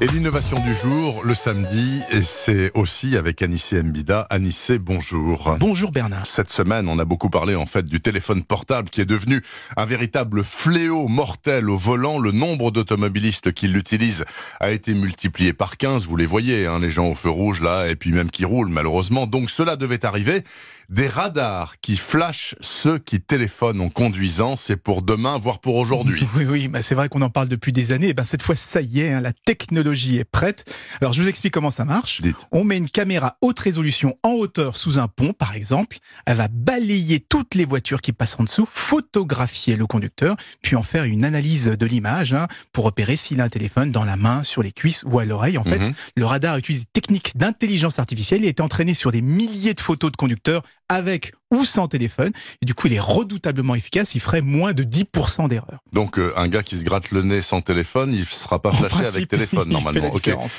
Et l'innovation du jour, le samedi, et c'est aussi avec Anissé Mbida. Anissé, bonjour. Bonjour Bernard. Cette semaine, on a beaucoup parlé en fait du téléphone portable qui est devenu un véritable fléau mortel au volant. Le nombre d'automobilistes qui l'utilisent a été multiplié par 15. Vous les voyez, hein, les gens au feu rouge là, et puis même qui roulent malheureusement. Donc cela devait arriver. Des radars qui flashent ceux qui téléphonent en conduisant, c'est pour demain, voire pour aujourd'hui. Oui, oui, bah c'est vrai qu'on en parle depuis des années. Et ben cette fois, ça y est, hein, la technologie est prête. Alors je vous explique comment ça marche. Dites. On met une caméra haute résolution en hauteur sous un pont, par exemple. Elle va balayer toutes les voitures qui passent en dessous, photographier le conducteur, puis en faire une analyse de l'image hein, pour repérer s'il a un téléphone dans la main, sur les cuisses ou à l'oreille. En fait, Mhm. le radar utilise des techniques d'intelligence artificielle. Il est entraîné sur des milliers de photos de conducteurs avec ou sans téléphone. Et du coup, il est redoutablement efficace. Il ferait moins de 10% d'erreurs. Donc euh, un gars qui se gratte le nez sans téléphone, il sera pas En flashé principe, avec téléphone normalement.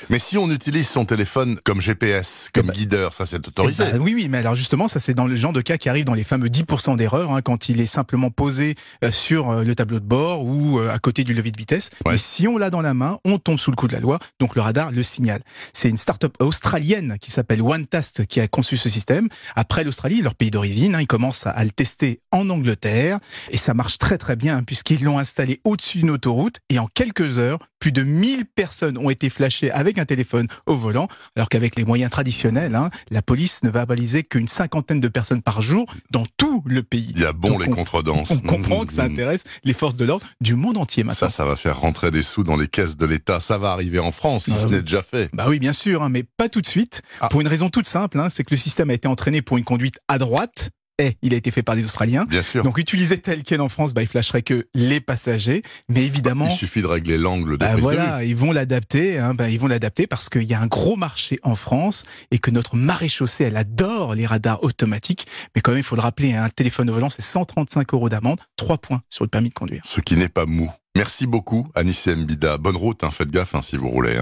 Mais si on utilise son téléphone comme GPS, comme Eh ben- guideur, ça c'est Eh autorisé. ben, oui, oui, mais alors justement, ça c'est dans le genre de cas qui arrive dans les fameux 10% d'erreurs, hein, quand il est simplement posé euh, sur euh, le tableau de bord ou à côté du levier de vitesse. Ouais. Mais si on l'a dans la main, on tombe sous le coup de la loi, donc le radar le signale. C'est une start-up australienne qui s'appelle OneTast qui a conçu ce système. Après l'Australie, leur pays d'origine, hein, ils commencent à, à le tester en Angleterre et ça marche très très bien hein, puisqu'ils l'ont installé au-dessus d'une autoroute et en quelques heures, plus de 1000 personnes ont été flashées avec un téléphone au volant, alors qu'avec les moyens traditionnels, hein, la police ne va baliser qu'une cinquantaine de personnes par jour dans tout le pays. Il y a bon Donc, les on- contredanses. On comprend que ça Mm, mm, intéresse les forces de l'ordre du monde entier maintenant. Ça, ça va faire rentrer des sous dans les caisses de l'État. Ça va arriver en France, si Ah ce oui. n'est déjà fait. Bah oui, bien sûr, mais pas tout de suite. Ah. Pour une raison toute simple, hein, c'est que le système a été entraîné pour une conduite à droite. Et il a été fait par des Australiens. Bien sûr. Donc utilisé tel quel en France, bah, il flasherait que les passagers. Mais évidemment, Il suffit de régler l'angle de Bah prise de vue. voilà, ils vont l'adapter. Hein, bah, ils vont l'adapter parce qu'il y a un gros marché en France et que notre maréchaussée, elle adore les radars automatiques. Mais quand même, il faut le rappeler, hein, un téléphone au volant, c'est 135 euros d'amende, 3 points sur le permis de conduire. Ce qui n'est pas mou. Merci beaucoup, Anissé Mbida. Bonne route, hein, faites gaffe si vous roulez.